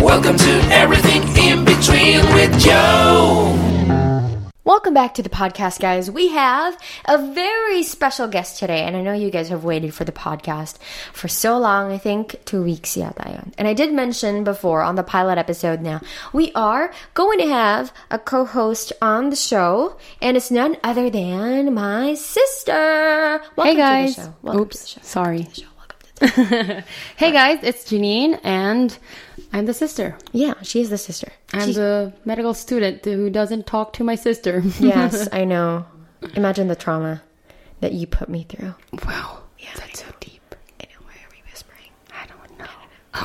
Welcome to Everything in Between with Joe. Welcome back to the podcast, guys. We have a very special guest today, and I know you guys have waited for the podcast for so long. I think two weeks yata yun. And I did mention before on the pilot episode now, we are going to have a co-host on the show, and it's none other than my sister. Welcome Hey guys. To the show. Welcome Oops, to the show. sorry. Welcome to the show. Hey guys, it's Janine and I'm the sister. Yeah, she is the sister. I'm She's- the medical student who doesn't talk to my sister. yes, I know. Imagine the trauma that you put me through. wow. that's so deep. I know. Why are we whispering? I don't know.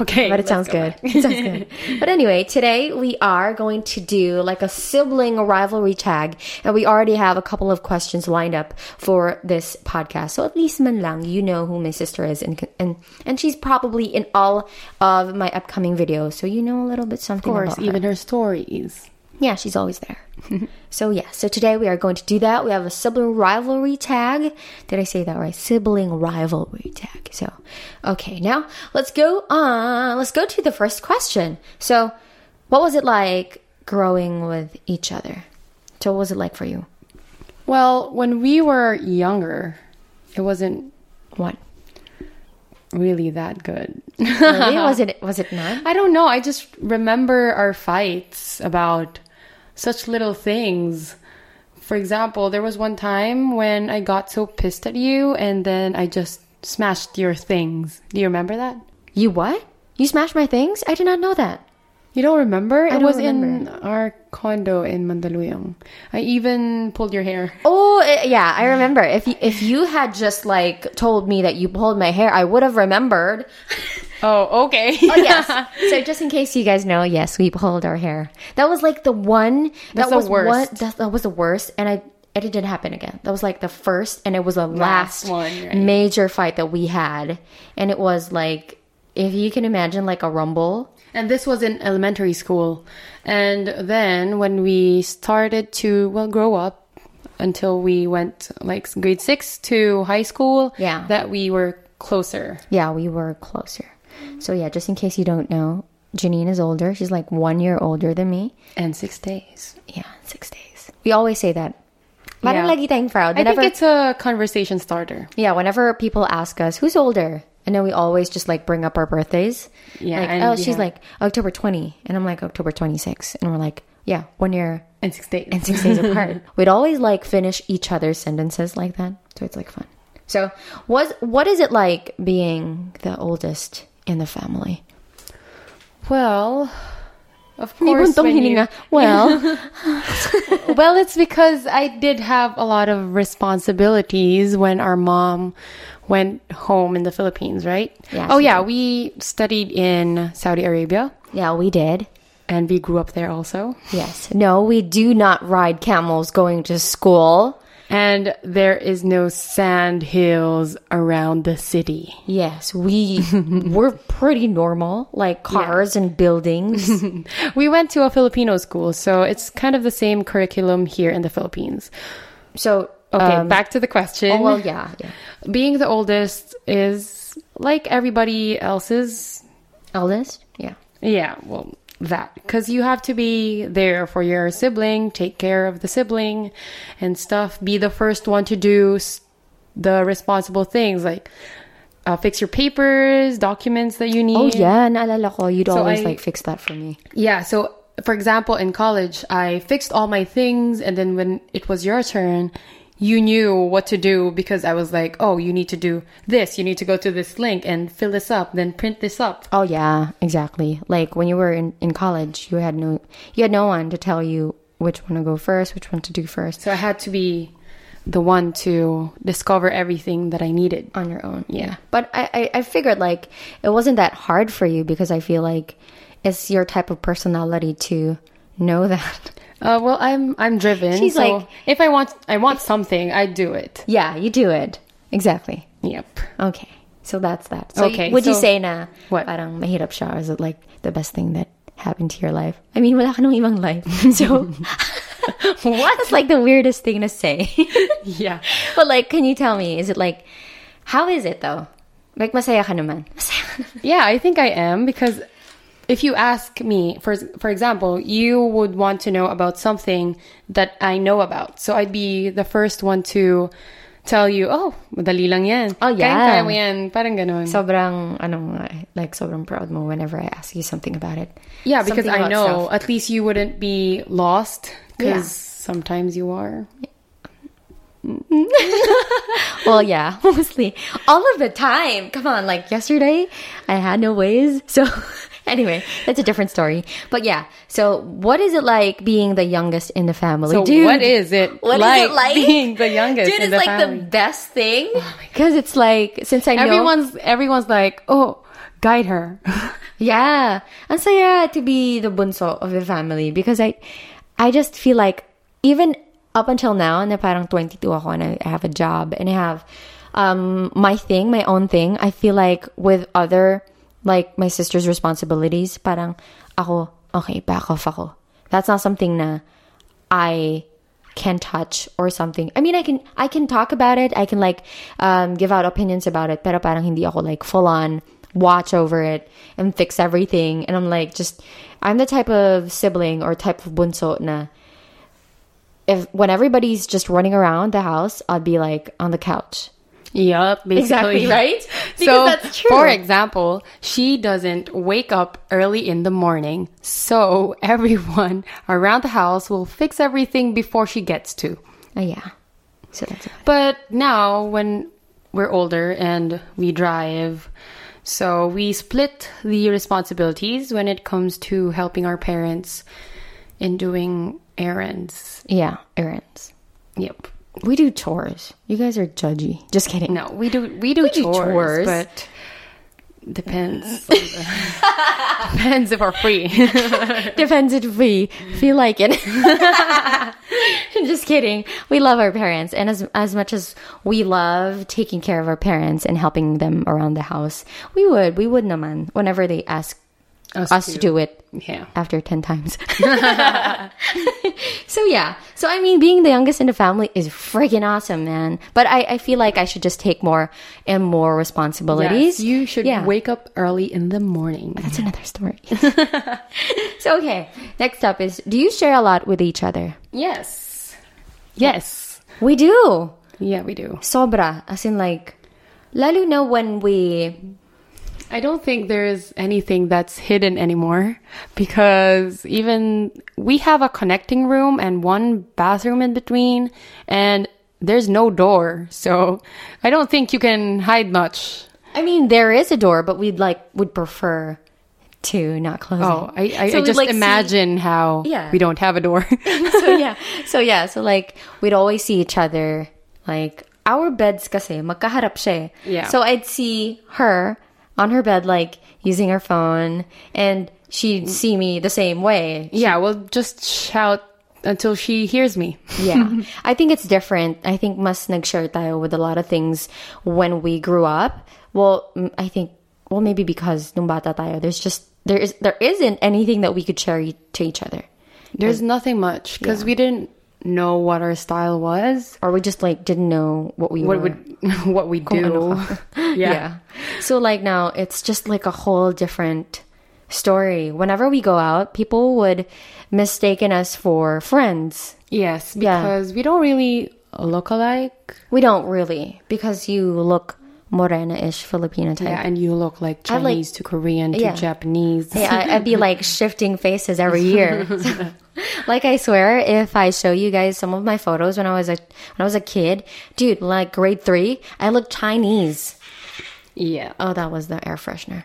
Okay. But it sounds go good. It sounds good. But anyway, today we are going to do like a sibling rivalry tag, and we already have a couple of questions lined up for this podcast. So at least man lang, you know who my sister is, and and and she's probably in all of my upcoming videos, so you know a little bit something Of course, about her. even her stories. Yeah, she's always there. so yeah, so today we are going to do that. We have a sibling rivalry tag. Did I say that right? Sibling rivalry tag. So, okay, now let's go on. Let's go to the first question. So, what was it like growing with each other? So, what was it like for you? Well, when we were younger, it wasn't What? really that good. Really? was it? Was it not? I don't know. I just remember our fights about such little things. For example, there was one time when I got so pissed at you and then I just smashed your things. Do you remember that? You what? You smashed my things? I did not know that. You don't remember? it don't was in our condo in Mandaluyong. I even pulled your hair. Oh eh, yeah, I remember. If you, if you had just like told me that you pulled my hair, I would have remembered. Oh, okay. Oh yes. so just in case you guys know, yes, we pulled our hair. That was like the one. That's that the was worst. One, that, that was the worst, and I. It didn't happen again. That was like the first, and it was the last, Last one, right. major fight that we had, and it was like, if you can imagine, like a rumble. And this was in elementary school. And then when we started to, well, grow up until we went like grade six to high school, Yeah. that we were closer. Yeah, we were closer. So yeah, just in case you don't know, Janine is older. She's like one year older than me. And six days. Yeah, six days. We always say that. Yeah. lagi tayong proud. I think it's a conversation starter. yeah, whenever people ask us who's older, and know we always just like bring up our birthdays. Yeah, like, oh, she's have- like October twenty, and I'm like October twenty six, and we're like, yeah, one year And six days. and six days apart. We'd always like finish each other's sentences like that, so it's like fun. So, was what is it like being the oldest in the family? well, of course. you- Well, well, it's because I did have a lot of responsibilities when our mom went home in the Philippines, right? Oh, yeah, Oh, yeah. We studied in Saudi Arabia yeah, we did. and we grew up there also. Yes. No, we do not ride camels going to school. And there is no sand hills around the city. Yes, we we're pretty normal, like cars and buildings. We went to a Filipino school, so it's kind of the same curriculum here in the Philippines. So, Okay, um, back to the question. oh, well, yeah, yeah. Being the oldest is like everybody else's Eldest, yeah. Yeah, well, that because you have to be there for your sibling, take care of the sibling and stuff. Be the first one to do the responsible things like uh, fix your papers, documents that you need. Oh yeah, naalala ko. You'd So always I- like fix that for me. Yeah, so for example, in college, I fixed all my things, and then when it was your turn, you knew what to do because I was like, oh, you need to do this, you need to go to this link and fill this up, then print this up. Oh yeah, exactly. Like when you were in, in college, you had no you had no one to tell you which one to go first, which one to do first So I had to be the one to discover everything that I needed. on your own. Yeah. But I, I, I figured like it wasn't that hard for you because I feel like it's your type of personality to know that. Uh, well, I'm I'm driven. She's so like- if I want I want something, I do it. yeah, you do it. Exactly. Yep. Okay. So that's that. So Okay, would you say na What? parang mahirap siya? Or is it like the best thing that happened to your life? I mean, wala ka ibang life. So what? That's like the weirdest thing to say. Yeah. but like, can you tell me, is it like, How is it though? Like masaya ka naman. Masaya ka naman. Yeah, I think I am because if you ask me, for for example, you would want to know about something that I know about. So I'd be the first one to tell you, oh, madali lang yan. Oh, yeah. Kaya mo yan. Parang ganun. Sobrang, ano like, sobrang proud mo whenever I ask you something about it. yeah, because Something I know stuff. at least you wouldn't be lost because Yeah. sometimes you are. Well, yeah, mostly. All of the time. Come on, like yesterday, I had no ways. So, anyway, that's a different story. But yeah, so what is it like being the youngest in the family? So Dude, what is it what is like, it like? being the youngest Dude, it's like family? the best thing. Because it's like, since I know. everyone's everyone's like, oh, guide her. Yeah. and so yeah, to be the bunso of the family because I I just feel like even up until now na parang 22 ako and I have a job and I have um my thing, my own thing. I feel like with other like my sister's responsibilities, parang ako okay, back off ako. That's not something na I can touch or something. I mean, I can I can talk about it. I can like um, give out opinions about it. Pero parang hindi ako like full on watch over it and fix everything. And I'm like just I'm the type of sibling or type of bunso na if when everybody's just running around the house, I'd be like on the couch. Yup, basically. Exactly, right? Because so, that's true. for example, she doesn't wake up early in the morning, so everyone around the house will fix everything before she gets to. Oh yeah. So that's it. But now, when we're older and we drive, so we split the responsibilities when it comes to helping our parents in doing errands. Yeah, errands. Yep. We do chores. You guys are judgy. Just kidding. No, we do we do, We do chores, chores. but depends. depends if we're free. Depends if we feel like it. Just kidding. We love our parents, and as as much as we love taking care of our parents and helping them around the house, we would we would naman whenever they ask Us us, to do it yeah. after ten times. so yeah. So I mean, being the youngest in the family is freaking awesome, man. But I I feel like I should just take more and more responsibilities. Yes, you should Yeah. wake up early in the morning. That's another story. so okay, next up is do you share a lot with each other? Yes. Yes. We do. Yeah, we do. Sobra. As in like lalo na when we I don't think there's anything that's hidden anymore because even we have a connecting room and one bathroom in between and there's no door. So I don't think you can hide much. I mean there is a door, but we'd like would prefer to not close Oh, it. I, I, So I just like, see- imagine how Yeah. we don't have a door. so yeah. So yeah, so like we'd always see each other like our beds kasi magkaharap siya. eh. Yeah. So I'd see her on her bed like using her phone and she'd see me the same way. yeah, we'll just shout until she hears me. Yeah. I think it's different. I think mas nag-share tayo with a lot of things when we grew up. Well, mm, I think well maybe because nung bata tayo, there's just there is there isn't anything that we could share to each other. There's nothing much because we didn't know what our style was, Or we just like didn't know what we what were. would what we do. yeah. So like now it's just like a whole different story. Whenever we go out, people would mistaken us for friends. Yes, Yeah. because we don't really look alike. We don't really because you look morena-ish Filipino type. Yeah, and you look like I like- Chinese to Korean to Yeah. Japanese. yeah, I'd be like shifting faces every year. like I swear, if I show you guys some of my photos when I was a when I was a kid, dude, like grade three, I looked Chinese. yeah. Oh, that was the air freshener.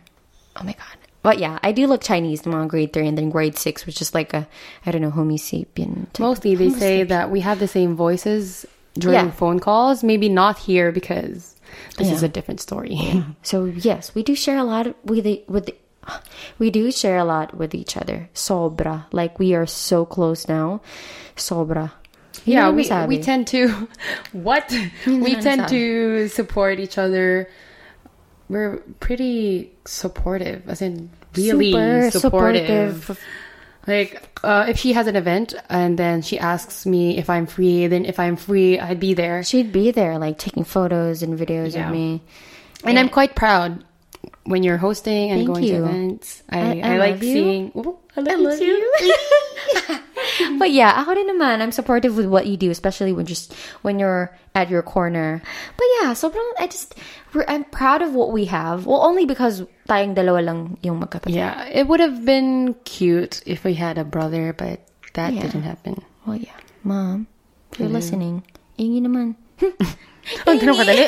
Oh my god. But yeah, I do look Chinese in grade three, and then grade six was just like a I don't know Homo sapien. type- Mostly they say that we have the same voices during Yeah. phone calls. Maybe not here because this is a different story. So yes, we do share a lot with the with the, we do share a lot with each other. Sobra, like we are so close now. Sobra. Yeah, we, we tend to what we tend to support each other. We're pretty supportive, as in really Super supportive. supportive. Like, uh, if she has an event and then she asks me if I'm free, then if I'm free, I'd be there. She'd be there, like taking photos and videos Yeah. of me. And I'm quite proud when you're hosting and Thank going you. to events. I, I- I, I like love you. seeing. Ooh, I love, you too. But yeah, ako rin naman, I'm supportive with what you do, especially when just when you're at your corner. But yeah, sobrang I just we're- I'm proud of what we have. Well, only because tayong dalawa lang yung magkapatid. Yeah, it would have been cute if we had a brother, but that Yeah. didn't happen. Well, yeah, mom, if you're listening, ingi naman. Oh, Ang kadali.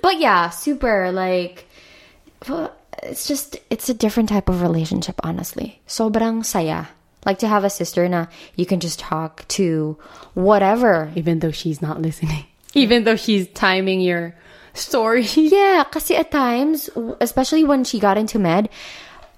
But yeah, super like well, it's just it's a different type of relationship honestly. Sobrang saya. Like to have a sister na you can just talk to whatever. Even though she's not listening. Even though she's timing your story. Yeah, kasi at times, especially when she got into med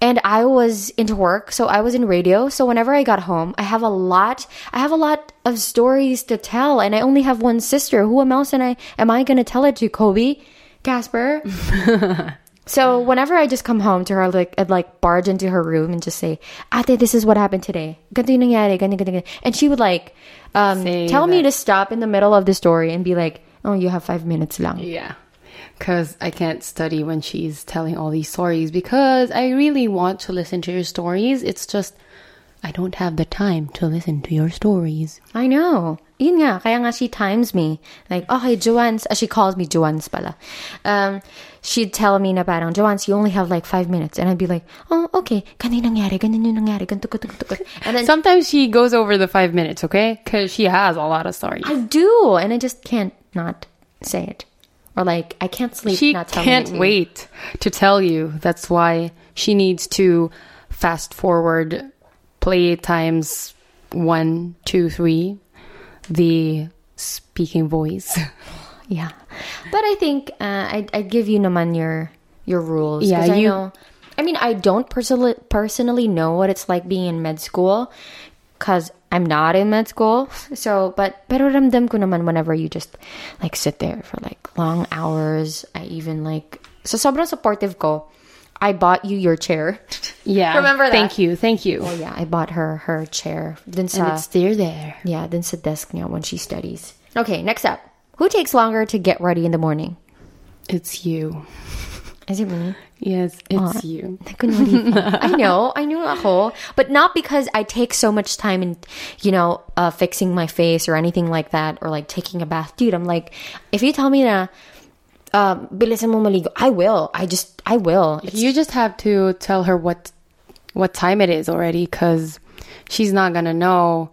and I was into work, so I was in radio, so whenever I got home, I have a lot I have a lot of stories to tell and I only have one sister. Who else and I am I going to tell it to? Kobe? Casper? So whenever I just come home to her, like I'd like barge into her room and just say, "Ate, this is what happened today." Ganito yung nangyari, ganito, ganito, ganito." And she would like um, tell me to stop in the middle of the story and be like, "Oh, you have five minutes lang." Yeah. Because I can't study when she's telling all these stories because I really want to listen to your stories. It's just I don't have the time to listen to your stories. I know. Yun nga, kaya nga she times me. Like, okay, Joanne's, uh, she calls me Joanne's pala. Um, she'd tell me na parang, Joanne's, you only have like five minutes. And I'd be like, oh, okay, yung nangyari, ganun yung nangyari, ganito, ganito, ganito, ganito. And then Sometimes she goes over the five minutes, okay? Because she has a lot of stories. I do, and I just can't not say it. Or like, I can't sleep she can't to wait to tell you. That's why she needs to fast forward play times one, two, three, the speaking voice. Yeah, but I think uh, I'd, I'd give you naman your your rules. Yeah, I you- know. I mean, I don't personally personally know what it's like being in med school, cause I'm not in med school. So, but pero ramdam ko naman whenever you just like sit there for like long hours. I even like so sobrang supportive ko. I bought you your chair. yeah. Remember that? Thank you. Thank you. Oh yeah, I bought her her chair. Dun and sa it's still there. yeah, dun sa desk niya when she studies. Okay, next up. Who takes longer to get ready in the morning? It's you. Is it me? Yes, it's you. I know, I know ako. But not because I take so much time in, you know, uh, fixing my face or anything like that, or like taking a bath. Dude, I'm like, if you tell me na, uh, bilisan mo maligo, I will. I just, I will. It's, You just have to tell her what what time it is already cuz she's not going to know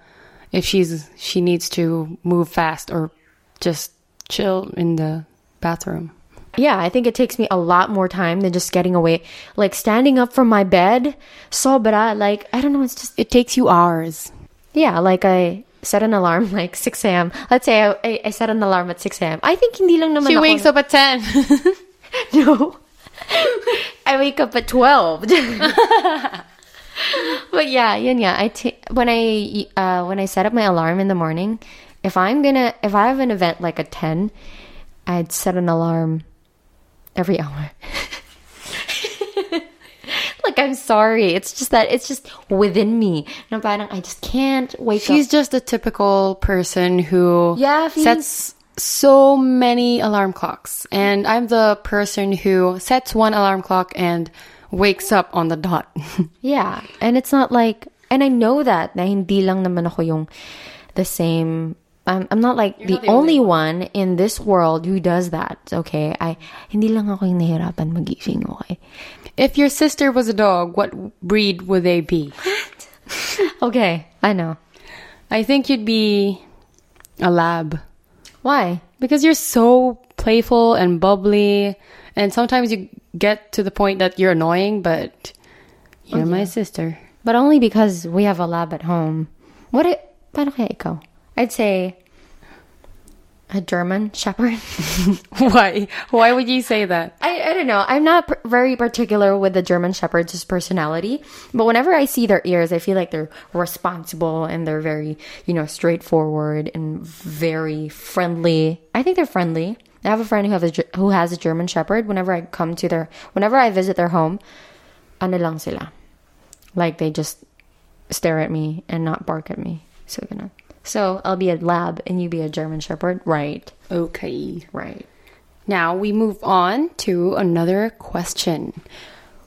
if she's she needs to move fast or just chill in the bathroom. yeah, I think it takes me a lot more time than just getting away. Like standing up from my bed, sobra, like, I don't know, it's just, It takes you hours. yeah, like I set an alarm like 6 a.m. Let's say I, I, set an alarm at 6 a.m. I think hindi lang naman She ako- wakes up at 10. No. I wake up at 12. but yeah, yun yeah. I when I uh when I set up my alarm in the morning, if I'm to if I have an event like a 10, I'd set an alarm every hour. like I'm sorry. It's just that it's just within me. Na parang I just can't wake She's up. She's just a typical person who Yeah, sets so many alarm clocks. And I'm the person who sets one alarm clock and wakes up on the dot. Yeah, and it's not like, and I know that na hindi lang naman ako yung the same. I'm, I'm not like the, not the only only one. in this world who does that. Okay, I hindi lang ako yung nahirapan magising. Okay, if your sister was a dog, what breed would they be? okay, I know I think you'd be a lab. why. Because you're so playful and bubbly, and sometimes you get to the point that you're annoying, but you're oh, my sister. But only because we have a lab at home. What it? Paano kaya ikaw? I'd say a German Shepherd. Why? Why would you say that? I, I don't know. I'm not pr- very particular with the German Shepherd's personality, but whenever I see their ears, I feel like they're responsible and they're very, you know, straightforward and very friendly. I think they're friendly. I have a friend who have a, who has a German Shepherd. Whenever I come to their, whenever I visit their home, ano lang sila. Like they just stare at me and not bark at me. So ganun. So I'll be a lab and you be a German Shepherd. Right. Okay. Right. Now we move on to another question.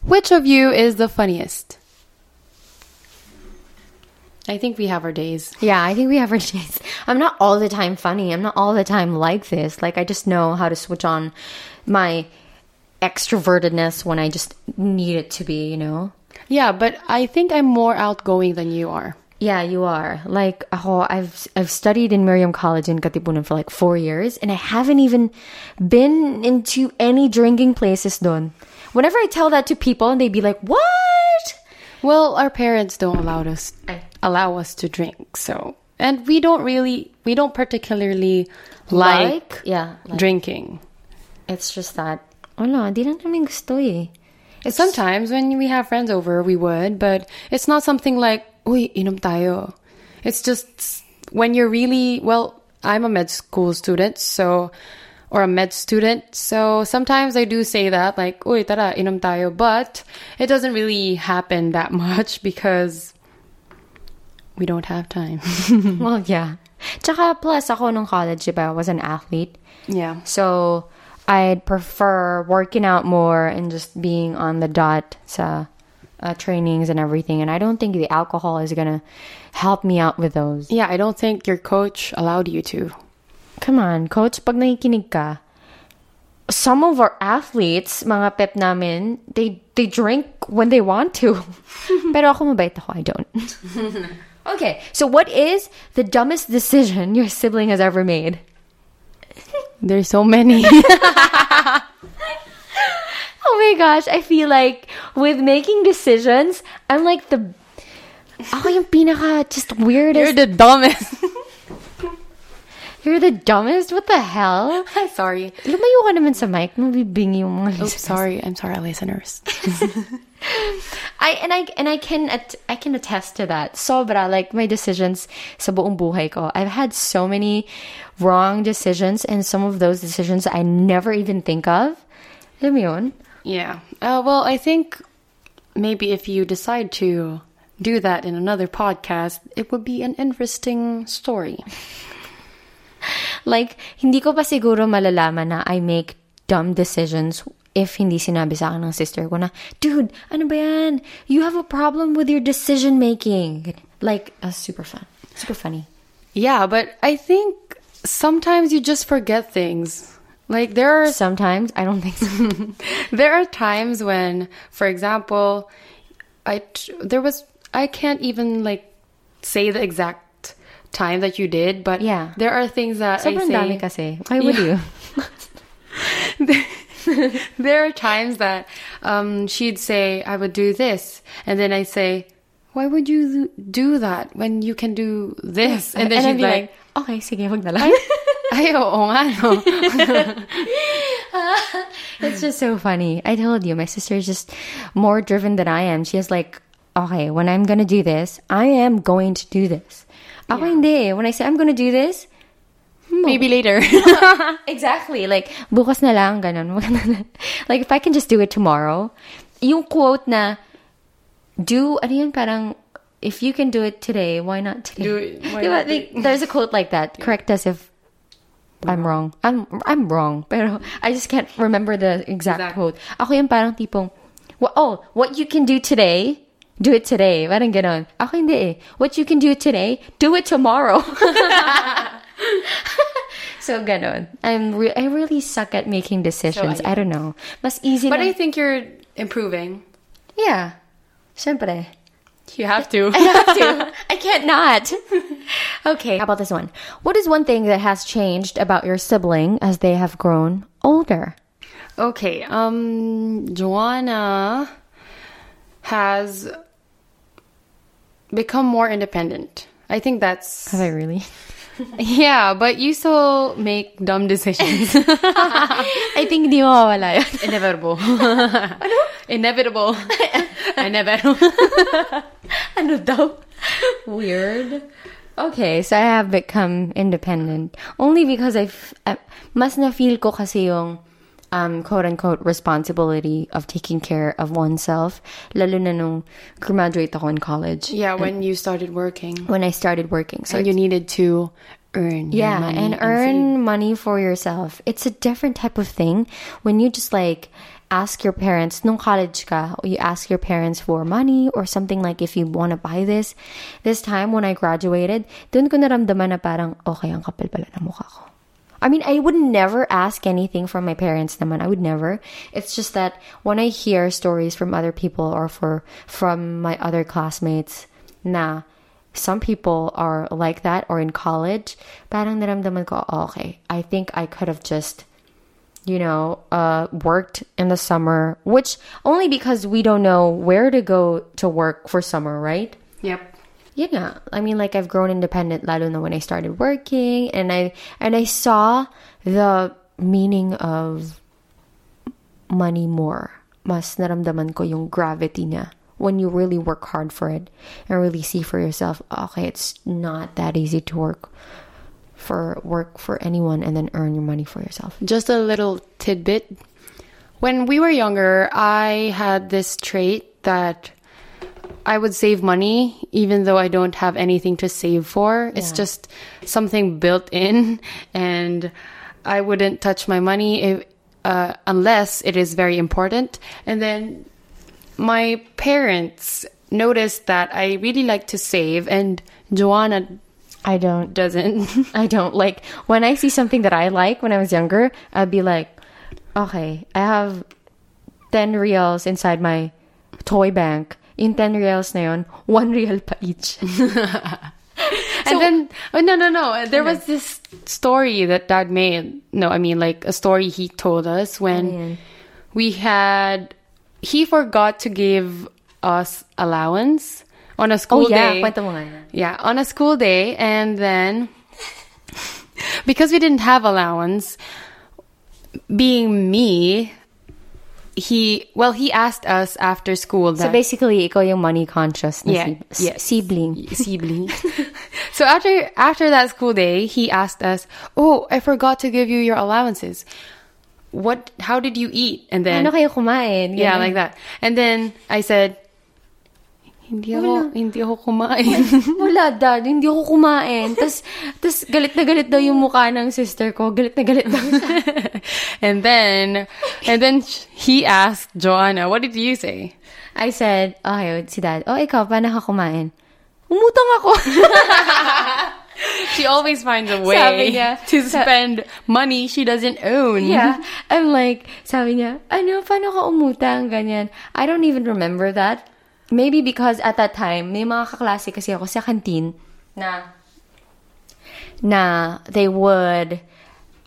Which of you is the funniest? I think we have our days. Yeah, I think we have our days. I'm not all the time funny. I'm not all the time like this. Like I just know how to switch on my extrovertedness when I just need it to be, you know? Yeah, but I think I'm more outgoing than you are. Yeah, you are. Like, ako, I've I've studied in Miriam College in Katipunan for like four years, and I haven't even been into any drinking places done. Whenever I tell that to people, and they be like, "What?" Well, our parents don't allow us allow us to drink, so and we don't really we don't particularly like, yeah, like, drinking. it's just that. Wala, di lang namin gusto eh. Sometimes when we have friends over, we would, but it's not something like, uy, inom um tayo. It's just when you're really, well, I'm a med school student, so, or a med student, so sometimes I do say that, like, uy, tara, inom um tayo, but it doesn't really happen that much because we don't have time. well, yeah. Tsaka plus ako nung college, diba, I was an athlete. yeah. So, I'd prefer working out more and just being on the dot sa uh, trainings and everything. And I don't think the alcohol is gonna help me out with those. Yeah, I don't think your coach allowed you to. Come on, coach, pag nakikinig ka, some of our athletes, mga pep namin, they they drink when they want to. Pero ako mabait ako, I don't. okay, so what is the dumbest decision your sibling has ever made? There's so many. Oh my gosh, I feel like with making decisions, I'm like the oh, ako yung pinaka just weirdest. You're the dumbest. You're the dumbest? What the hell? I'm sorry. Lumayo ka naman sa mic. Mabibingi yung mga Oops, sorry. I'm sorry, listeners. I and I and I can I can attest to that. Sobra like my decisions sa buong buhay ko. I've had so many wrong decisions and some of those decisions I never even think of. Alam mo yun? Yeah. Uh, well, I think maybe if you decide to do that in another podcast, it would be an interesting story. Like, hindi ko pa siguro malalaman na I make dumb decisions if hindi sinabi sa akin ng sister ko na, dude, ano ba yan? You have a problem with your decision making. Like, uh, super fun. Super funny. Yeah, but I think sometimes you just forget things. Like there are Sometimes, I don't think so. there are times when, for example, I there was I can't even like say the exact time that you did, but Yeah. there are things that Sobrang I say. kasi. Why would you? there are times that um, she'd say, I would do this. And then I say, why would you do that when you can do this? And then she'd be be like, okay, sige, wag na lang. Ay, oo nga, no. it's just so funny. I told you, my sister is just more driven than I am. She is like, okay, when I'm gonna do this, I am going to do this. Ako hindi. When I say I'm gonna do this, Maybe later. exactly. Like, bukas na lang, ganun. like, if I can just do it tomorrow, yung quote na, do, ano yun, parang, if you can do it today, why not today? Do it, why Diba? not Like, there's a quote like that. Correct us if I'm wrong. I'm I'm wrong. Pero I just can't remember the exact Exact. quote. Ako yung parang tipong, "Wa- oh, what you can do today, do it today. Parang ganon. Ako hindi eh. What you can do today, do it tomorrow. so ganon. I'm re- I really suck at making decisions. So, I don't know. Mas easy but lang- I think you're improving. yeah. Siyempre. You have to. I have to. I can't not. Okay, how about this one? What is one thing that has changed about your sibling as they have grown older? Okay, um, Joanna has become more independent. I think that's Have I really? yeah, but you still make dumb decisions. I think di mawawala yun. Inevitable. ano? Inevitable. Inevitable. ano daw? Weird. Okay, so I have become independent. Only because I've, uh, mas na-feel ko kasi yung, um, quote unquote responsibility of taking care of oneself. Lalo na nung graduate ako in college. Yeah, when you started working. When I started working. So and you needed to earn your yeah, and earn money for yourself. It's a different type of thing when you just like ask your parents nung college ka, you ask your parents for money or something like if you want to buy this. This time when I graduated, dun ko naramdaman na parang okay ang kapal pala ng mukha ko. I mean, I would never ask anything from my parents naman. I would never. It's just that when I hear stories from other people or for from my other classmates na some people are like that or in college, parang naramdaman ko, oh, okay, I think I could have just, you know, uh, worked in the summer, which only because we don't know where to go to work for summer, right? Yep. Yeah, I mean, like I've grown independent, lalo na when I started working, and I and I saw the meaning of money more. Mas naramdaman ko yung gravity niya when you really work hard for it and really see for yourself. Okay, it's not that easy to work for work for anyone and then earn your money for yourself. Just a little tidbit. When we were younger, I had this trait that I would save money even though I don't have anything to save for. It's just something built in, and I wouldn't touch my money if, uh, unless it is very important. And then my parents noticed that I really like to save, and Joanna I don't doesn't. I don't like when I see something that I like when I was younger, I'd be like, okay, I have 10 reals inside my toy bank. In 10 reals na yun, 1 real pa each. and then oh, no no no. There was this story that dad made. No i mean like a story he told us when we had he forgot to give us allowance on a Oh school yeah, day. kwento mo nga yan. yeah on a school day and then because we didn't have allowance being me he well he asked us after school that So basically, ikaw yung money conscious na Yeah, sib- s- yes. sibling. sibling. so after after that school day, he asked us, "Oh, I forgot to give you your allowances. What? How did you eat?" And then ah, Ano kayo kumain? yeah, like that. And then I said, "Hindi ako, hindi ako kumain." Wala, dad. Hindi ako kumain. Tapos, tas galit na galit daw yung mukha ng sister ko. Galit na galit daw and then and then he asked Joanna, "What did you say?" I said, okay, si dad, oh, ikaw, paano ka kumain? Umutang ako. She always finds a Sabi way niya, to spend money she doesn't own. yeah. I'm like, sabi niya, ano, paano ka umutang? Ganyan. I don't even remember that. Maybe because at that time, may mga kaklase kasi ako sa canteen na, na they would,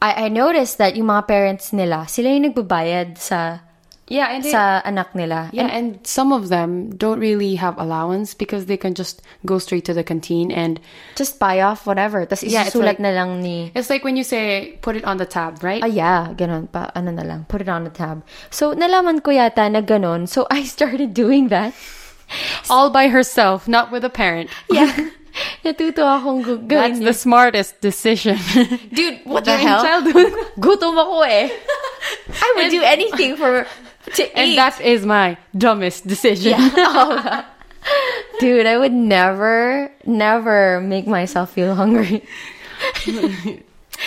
I, I noticed that yung mga parents nila, sila yung nagbabayad sa, Yeah, and they- sa anak nila. Yeah, and some of them don't really have allowance because they can just go straight to the canteen and Just buy off whatever. Tapos Yeah, it's like- na lang ni, it's like when you say put it on the tab, right? Ah, yeah, ganun pa, ano na lang, put it on the tab. So, nalaman ko yata na ganun. So, I started doing that. All by herself, not with a parent. Yeah. Akong gu- That's gawin the smartest decision. Dude, what the hell? childhood. Gutom ako eh. I would do anything for, to and eat. that is my dumbest decision. Dude, I would never, never make myself feel hungry.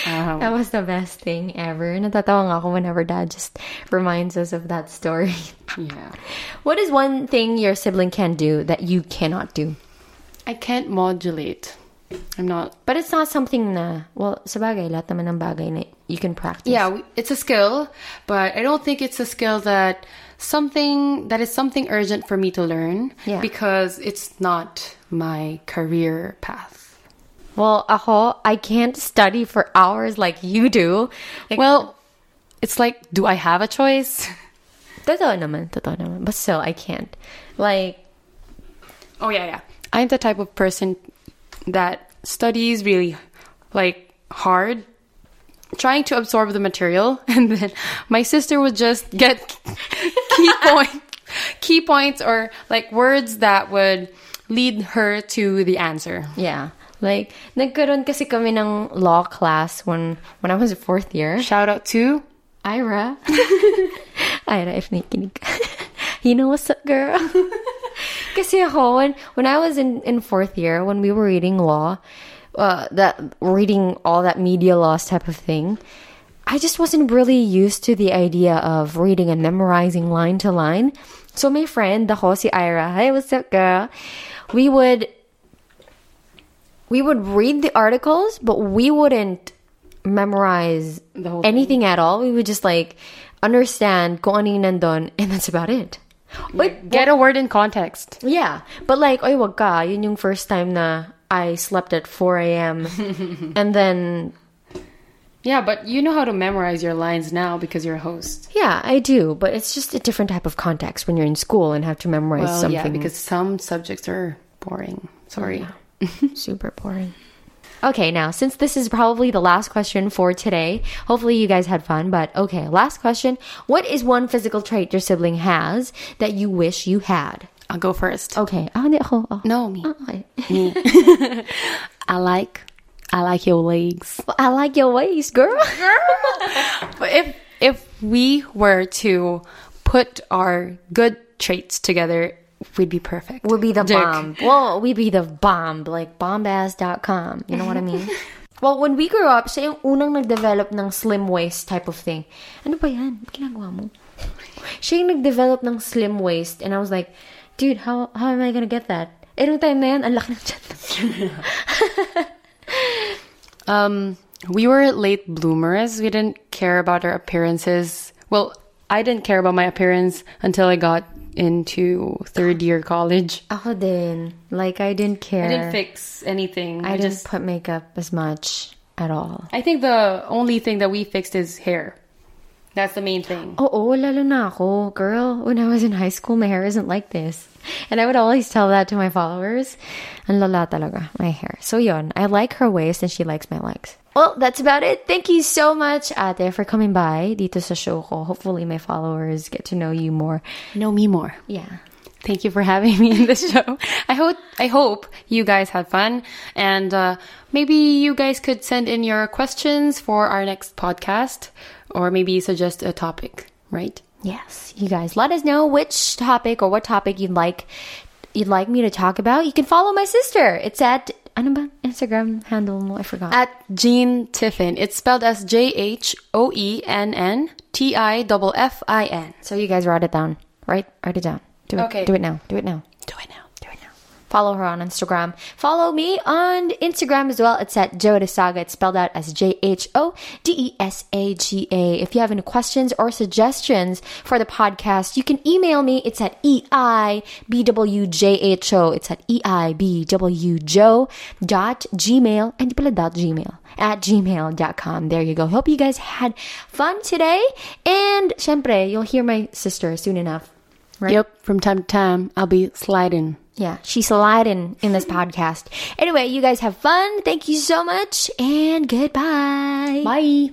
Um, That was the best thing ever. Natatawa nga ako whenever dad just reminds us of that story. yeah. What is one thing your sibling can do that you cannot do? I can't modulate. I'm not. But it's not something na, well, sa bagay, lahat naman ng bagay na you can practice. Yeah, it's a skill, but I don't think it's a skill that something that is something urgent for me to learn Yeah. because it's not my career path. Well, ako, I can't study for hours like you do. Like, Well, it's like, do I have a choice? totoo naman, totoo naman. But still, I can't. Like, Oh yeah, yeah. I'm the type of person that studies really like hard trying to absorb the material and then my sister would just get key point key points or like words that would lead her to the answer. yeah. Like, nagkaroon kasi kami ng law class when when I was fourth year. Shout out to Ira. Ira, if nakikinig ka. you know what's up, girl? Kasi ako, when, when I was in, in fourth year, when we were reading law, uh, that reading all that media laws type of thing, I just wasn't really used to the idea of reading and memorizing line to line. So my friend, the si Ira, hey, what's up, girl? We would we would read the articles, but we wouldn't memorize The whole anything at all. We would just like understand kung ano nandun, and that's about it. But Get a word in context. yeah, but like, oy, wag ka. Yun yung first time na I slept at 4 a.m. and then, Yeah, but you know how to memorize your lines now because you're a host. yeah, I do. But it's just a different type of context when you're in school and have to memorize Well, something yeah, because some subjects are boring. Sorry. super boring. Okay, now, since this is probably the last question for today, hopefully you guys had fun. But okay, last question. What is one physical trait your sibling has that you wish you had? I'll go first. Okay. Ah. Oh. No, me. Okay. Me. I like I like your legs. I like your waist, girl. But if if we were to put our good traits together, we'd be perfect. We'd be the Dick. bomb. Well, we'd be the bomb, like bombass.com. You know what I mean? well, when we grew up, siya yung unang nag-develop ng slim waist type of thing. Ano ba yan? Ba't Ginagawa mo? Siya yung nag-develop ng slim waist. And I was like, dude, how, how am I gonna get that? Eh, nung time na yan, ang laki ng tiyan. Um, we were late bloomers. We didn't care about our appearances. Well, I didn't care about my appearance until I got into third year college. Oh, Ako din. Like, I didn't care. I didn't fix anything. I I, didn't just put makeup as much at all. I think the only thing that we fixed is hair. That's the main thing. Oh, oh, Oo, lalo na ako. Girl, when I was in high school, my hair isn't like this. And I would always tell that to my followers. Ang lala talaga, my hair. So yun, I like her waist and she likes my legs. Well, that's about it. Thank you so much, ate, for coming by dito sa show ko. Hopefully my followers get to know you more. Know me more. Yeah. Thank you for having me in this show. I hope I hope you guys had fun, and uh, maybe you guys could send in your questions for our next podcast, or maybe suggest a topic. Right? Yes, you guys let us know which topic or what topic you'd like you'd like me to talk about. You can follow my sister. It's at Instagram handle? I forgot. At Jhoenn Tiffin. It's spelled as J H O E N N T I F F I N. so you guys write it down. Right? Write it down. Do it. Okay. Do it now. Do it now. Do it now. Do it now. Follow her on Instagram. Follow me on Instagram as well. It's at Joe Saga. It's spelled out as J H O D E S A G A. If you have any questions or suggestions for the podcast, you can email me. It's at E I B W J H O. It's at E I B W Joe dot gmail and dot gmail at gmail.com. There you go. Hope you guys had fun today. And syempre, you'll hear my sister soon enough. Right? Yep. From time to time, I'll be sliding. Yeah, she's sliding in this podcast. Anyway, you guys have fun. Thank you so much, and goodbye. Bye.